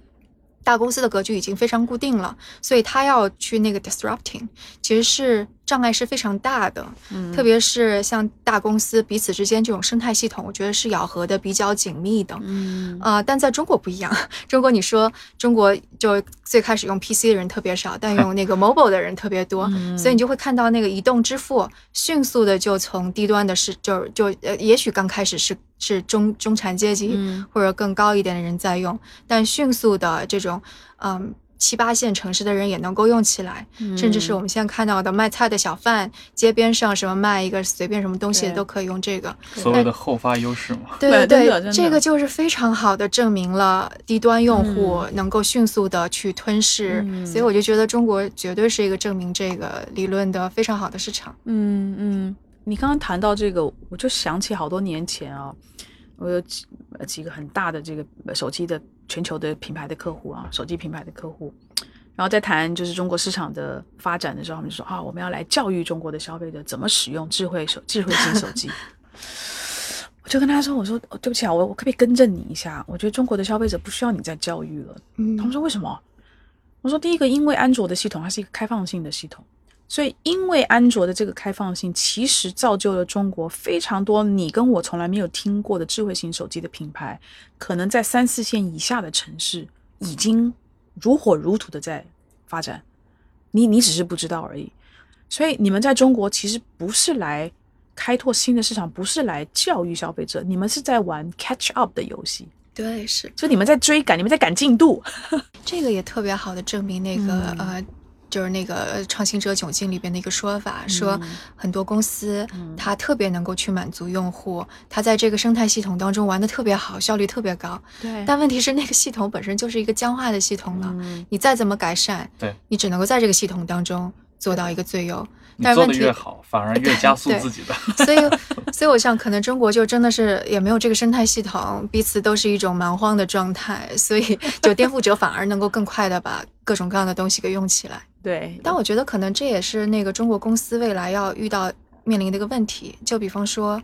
大公司的格局已经非常固定了，所以他要去那个 disrupting，其实是障碍是非常大的。嗯特别是像大公司彼此之间这种生态系统，我觉得是咬合的比较紧密的。嗯啊、但在中国不一样。中国你说中国就最开始用 PC 的人特别少，但用那个 mobile 的人特别多，嗯所以你就会看到那个移动支付迅速的就从低端的是就就呃，也许刚开始是是中中产阶级、嗯或者更高一点的人在用，但迅速的这种嗯。七八线城市的人也能够用起来，甚至是我们现在看到的卖菜的小贩，街边上什么卖一个随便什么东西都可以用这个。所谓的后发优势嘛。对对对这个就是非常好的证明了低端用户嗯能够迅速的去吞噬，嗯所以我就觉得中国绝对是一个证明这个理论的非常好的市场。嗯嗯，你刚刚谈到这个，我就想起好多年前啊，我有几呃几个很大的这个手机的全球的品牌的客户啊，手机品牌的客户，然后在谈就是中国市场的发展的时候，他们就说啊，我们要来教育中国的消费者怎么使用智慧手智慧型手机。我就跟他说：“我说、哦对不起啊，我我可不可以更正你一下？我觉得中国的消费者不需要你再教育了。”嗯他们说为什么？我说第一个，因为安卓的系统它是一个开放性的系统，所以因为安卓的这个开放性，其实造就了中国非常多你跟我从来没有听过的智慧型手机的品牌，可能在三四线以下的城市已经如火如荼的在发展，你你只是不知道而已。所以你们在中国其实不是来开拓新的市场，不是来教育消费者，你们是在玩 catch up 的游戏，对，是就你们在追赶，你们在赶进度。这个也特别好的证明那个、嗯呃。就是那个呃创新者窘境里边的一个说法，说嗯很多公司嗯它特别能够去满足用户，它在这个生态系统当中玩的特别好，效率特别高。对但问题是，那个系统本身就是一个僵化的系统了，嗯你再怎么改善，对你只能够在这个系统当中做到一个最优。你做但是问题的越好，反而越加速自己的。所以，所以我想，可能中国就真的是也没有这个生态系统，彼此都是一种蛮荒的状态，所以 就颠覆者反而能够更快的把各种各样的东西给用起来。对，但我觉得可能这也是那个中国公司未来要遇到面临的一个问题，就比方说，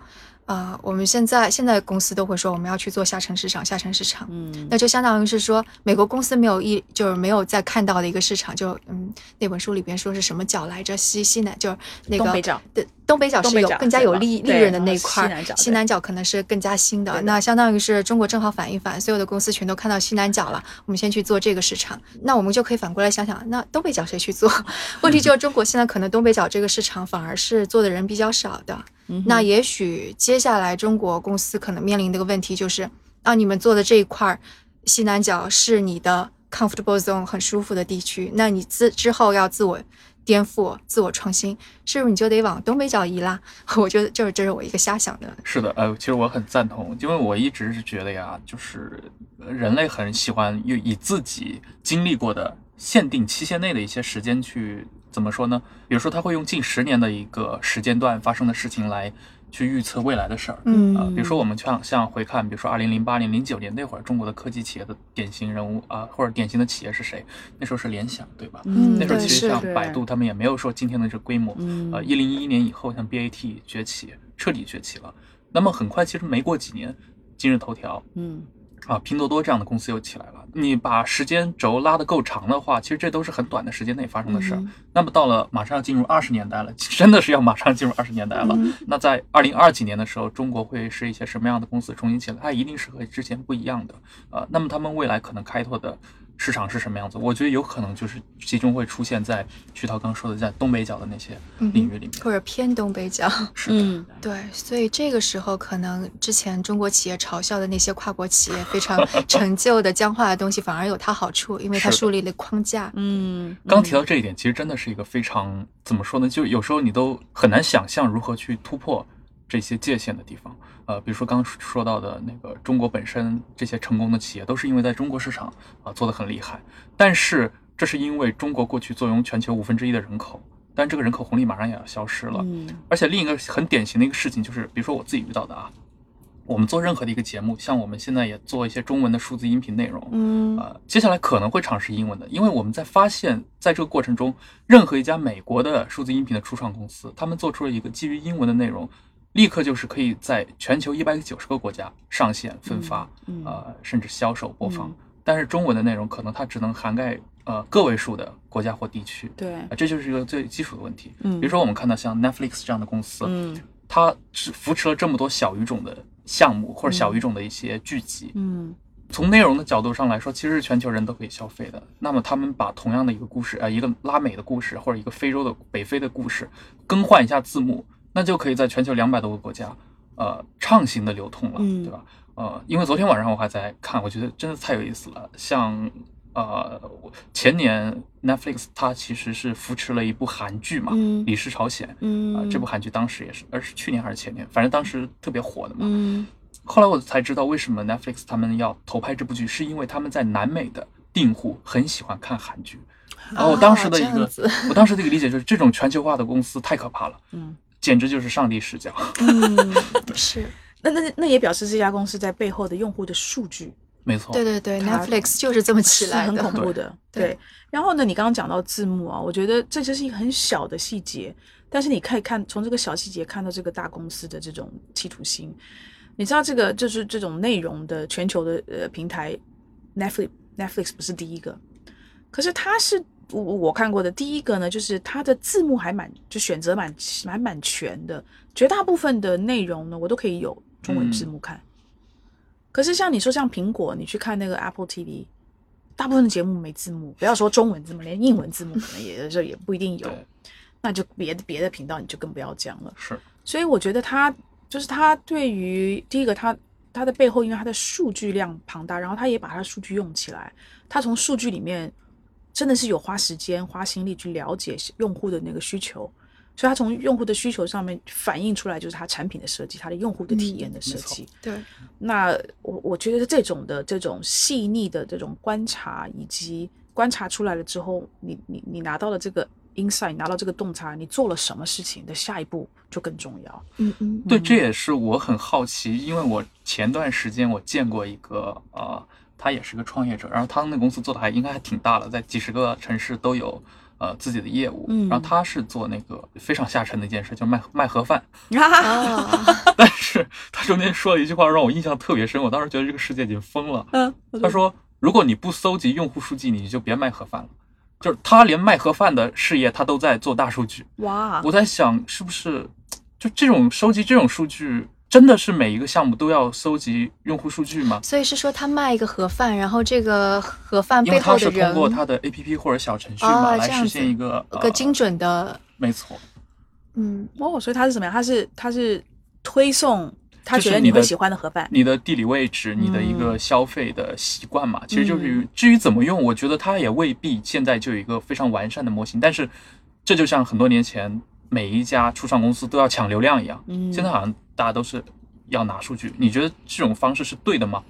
呃，我们现在现在公司都会说我们要去做下沉市场，下沉市场，嗯。那就相当于是说美国公司没有一就是没有再看到的一个市场，就嗯那本书里边说是什么角来着，西西南就是那个东北角对，东北角是有更加有利利润的那一块儿，西南角可能是更加新的那相当于是中国正好反一反，所有的公司全都看到西南角了，我们先去做这个市场。那我们就可以反过来想想，那东北角谁去做？问题就是中国现在可能东北角这个市场反而是做的人比较少的。嗯那也许接下来中国公司可能面临的一个问题就是，啊，你们做的这一块儿西南角是你的 comfortable zone 很舒服的地区，那你自之后要自我颠覆、自我创新，是不是你就得往东北角移啦？我觉得就是这是我一个瞎想的。是的，呃，其实我很赞同，因为我一直是觉得呀，就是人类很喜欢用以自己经历过的限定期限内的一些时间去怎么说呢？比如说，他会用近十年的一个时间段发生的事情来去预测未来的事儿。嗯呃，比如说我们像像回看，比如说二零零八年、零九年那会儿，中国的科技企业的典型人物啊、或者典型的企业是谁？那时候是联想，对吧？嗯那时候其实像百度，他们也没有说今天的这个规模。嗯呃，一零一一年以后，像 BAT 崛起，彻底崛起了。那么很快，其实没过几年，今日头条嗯啊、拼多多这样的公司又起来了。你把时间轴拉得够长的话，其实这都是很短的时间内发生的事儿。嗯那么到了马上要进入二十年代了，真的是要马上进入二十年代了。嗯那在二零二几年的时候，中国会是一些什么样的公司重新起来？它一定是和之前不一样的。呃，那么他们未来可能开拓的市场是什么样子？我觉得有可能就是集中会出现在徐涛刚说的，在东北角的那些领域里面。或者偏东北角，是的，嗯对，所以这个时候可能之前中国企业嘲笑的那些跨国企业非常 陈旧的僵化的东西，反而有它好处，因为它树立了框架。嗯，刚提到这一点，其实真的是一个非常怎么说呢？就有时候你都很难想象如何去突破这些界限的地方。呃，比如说刚刚说到的那个中国本身这些成功的企业，都是因为在中国市场啊、做得很厉害。但是这是因为中国过去坐拥全球五分之一的人口，但这个人口红利马上也要消失了。嗯而且另一个很典型的一个事情就是，比如说我自己遇到的啊，我们做任何的一个节目，像我们现在也做一些中文的数字音频内容，嗯呃，接下来可能会尝试英文的，因为我们在发现，在这个过程中，任何一家美国的数字音频的初创公司，他们做出了一个基于英文的内容，立刻就是可以在全球一百九十个国家上线、分发，嗯呃，甚至销售、播放。嗯。但是中文的内容可能它只能涵盖呃个位数的国家或地区，对。啊，这就是一个最基础的问题。嗯。比如说我们看到像 Netflix 这样的公司，嗯。它是扶持了这么多小语种的项目或者小语种的一些剧集，嗯。从内容的角度上来说，其实是全球人都可以消费的。那么他们把同样的一个故事，呃，一个拉美的故事或者一个非洲的北非的故事，更换一下字幕，那就可以在全球两百多个国家，呃，畅行的流通了，嗯对吧？呃，因为昨天晚上我还在看，我觉得真的太有意思了。像呃，前年 Netflix 它其实是扶持了一部韩剧嘛，嗯李氏朝鲜》啊、嗯这部韩剧当时也是，而是去年还是前年，反正当时特别火的嘛。嗯后来我才知道，为什么 Netflix 他们要投拍这部剧，是因为他们在南美的订户很喜欢看韩剧。然后我当时的一个，我当时的一个理解就是，这种全球化的公司太可怕了，嗯，简直就是上帝视角。嗯，是那那那也表示这家公司在背后的用户的数据没错，对对对，Netflix 就是这么起是很来的。恐怖的。对对，然后呢，你刚刚讲到字幕啊，我觉得这就是一个很小的细节，但是你可以看从这个小细节看到这个大公司的这种企图心。你知道这个就是这种内容的全球的呃平台，Netflix Netflix 不是第一个，可是它是我我看过的第一个呢，就是它的字幕还蛮就选择蛮蛮蛮全的，绝大部分的内容呢我都可以有中文字幕看。可是像你说像苹果，你去看那个 Apple TV，大部分的节目没字幕，不要说中文字幕，连英文字幕可能也有时候也不一定有，那就别的别的频道你就更不要讲了。是所以我觉得他就是他对于第一个他他的背后，因为他的数据量庞大，然后他也把他的数据用起来，他从数据里面真的是有花时间花心力去了解用户的那个需求。所以，他从用户的需求上面反映出来，就是他产品的设计，他的用户的体验的设计。对，那我我觉得这种的这种细腻的这种观察，以及观察出来了之后，你你你拿到了这个 insight，拿到这个洞察，你做了什么事情的下一步就更重要。嗯嗯，对，这也是我很好奇，因为我前段时间我见过一个呃，他也是个创业者，然后他那公司做的还应该还挺大了，在几十个城市都有呃自己的业务，嗯然后他是做那个非常下沉的一件事，就是卖卖盒饭，但是他中间说了一句话让我印象特别深，我当时觉得这个世界已经疯了。嗯，他说：“如果你不搜集用户数据，你就别卖盒饭了。”就是他连卖盒饭的事业，他都在做大数据。哇，我在想，是不是就这种收集这种数据，真的是每一个项目都要搜集用户数据吗？所以是说他卖一个盒饭，然后这个盒饭背因为他是后的人通过他的 APP 或者小程序嘛，来实现一个一个精呃，准的，没错，嗯，哦，所以他是怎么样？他是他是推送他觉得你会喜欢的盒饭。你的地理位置，你的一嗯个消费的习惯嘛，其实就是至于怎么用，我觉得他也未必现在就有一个非常完善的模型。但是这就像很多年前每一家初创公司都要抢流量一样，嗯现在好像大家都是要拿数据。你觉得这种方式是对的吗？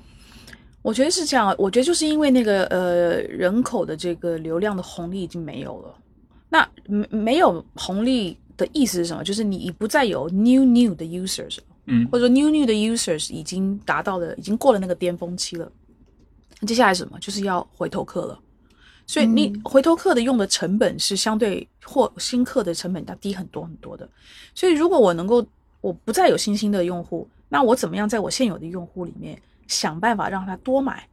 我觉得是这样，我觉得就是因为那个呃人口的这个流量的红利已经没有了。那没没有红利的意思是什么？就是你不再有 new new 的 users，嗯或者说 new new 的 users 已经达到了，已经过了那个巅峰期了。那接下来什么？就是要回头客了。所以你嗯回头客的用的成本是相对或新客的成本要低很多很多的。所以如果我能够我不再有新兴的用户，那我怎么样在我现有的用户里面想办法让他多买？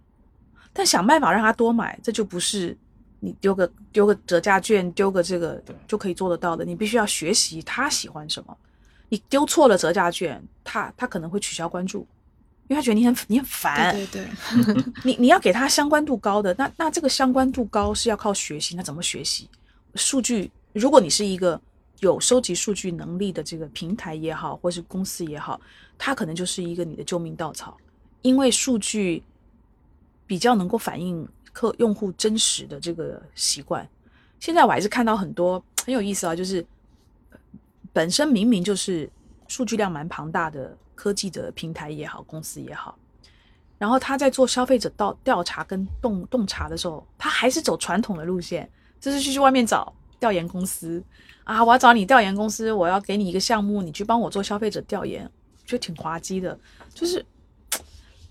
但想办法让他多买，这就不是你丢个丢个折价券，丢个这个就可以做得到的。你必须要学习他喜欢什么。你丢错了折价券，他他可能会取消关注，因为他觉得你很你很烦。对对对，你你要给他相关度高的，那那这个相关度高是要靠学习，那怎么学习？数据，如果你是一个有收集数据能力的这个平台也好，或是公司也好，它可能就是一个你的救命稻草，因为数据比较能够反映客用户真实的这个习惯。现在我还是看到很多很有意思啊，就是本身明明就是数据量蛮庞大的科技的平台也好，公司也好，然后他在做消费者调调查跟洞洞察的时候，他还是走传统的路线，就是去去外面找调研公司啊，我要找你调研公司，我要给你一个项目，你去帮我做消费者调研，觉得挺滑稽的，就是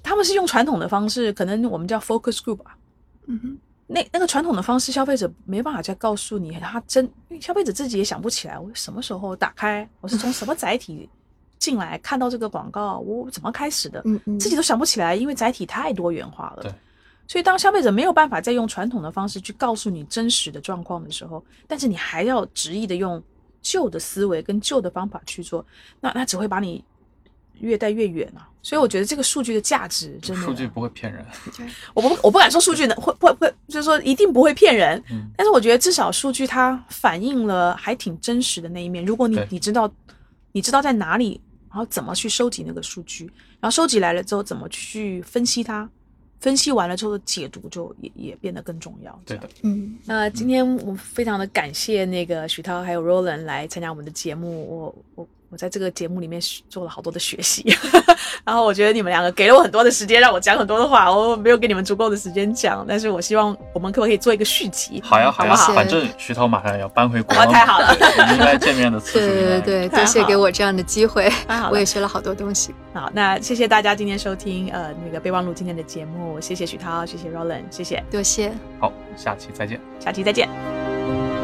他们是用传统的方式，可能我们叫 focus group 啊，嗯哼，那那个传统的方式，消费者没办法再告诉你，他真因为消费者自己也想不起来，我什么时候打开，我是从什么载体进来看到这个广告，我怎么开始的，嗯嗯，自己都想不起来，因为载体太多元化了。对，所以当消费者没有办法再用传统的方式去告诉你真实的状况的时候，但是你还要执意的用旧的思维跟旧的方法去做，那那只会把你越带越远啊。所以我觉得这个数据的价值真的，数据不会骗人。我不我不敢说数据能会会会，就是说一定不会骗人，嗯但是我觉得至少数据它反映了还挺真实的那一面。如果你你知道你知道在哪里，然后怎么去收集那个数据，然后收集来了之后怎么去分析它，分析完了之后的解读就也也变得更重要。对的，嗯，那今天我非常的感谢那个许涛还有 Roland 来参加我们的节目，我我我在这个节目里面做了好多的学习，然后我觉得你们两个给了我很多的时间，让我讲很多的话，我没有给你们足够的时间讲，但是我希望我们可不可以做一个续集？好呀好呀，好反正徐涛马上要搬回国了，太好了我们应该见面的次数对对对，多谢给我这样的机会我也学了好多东西。好，那谢谢大家今天收听呃那个备忘录今天的节目，谢谢徐涛，谢谢 Roland，谢谢，多谢。好，下期再见。下期再见。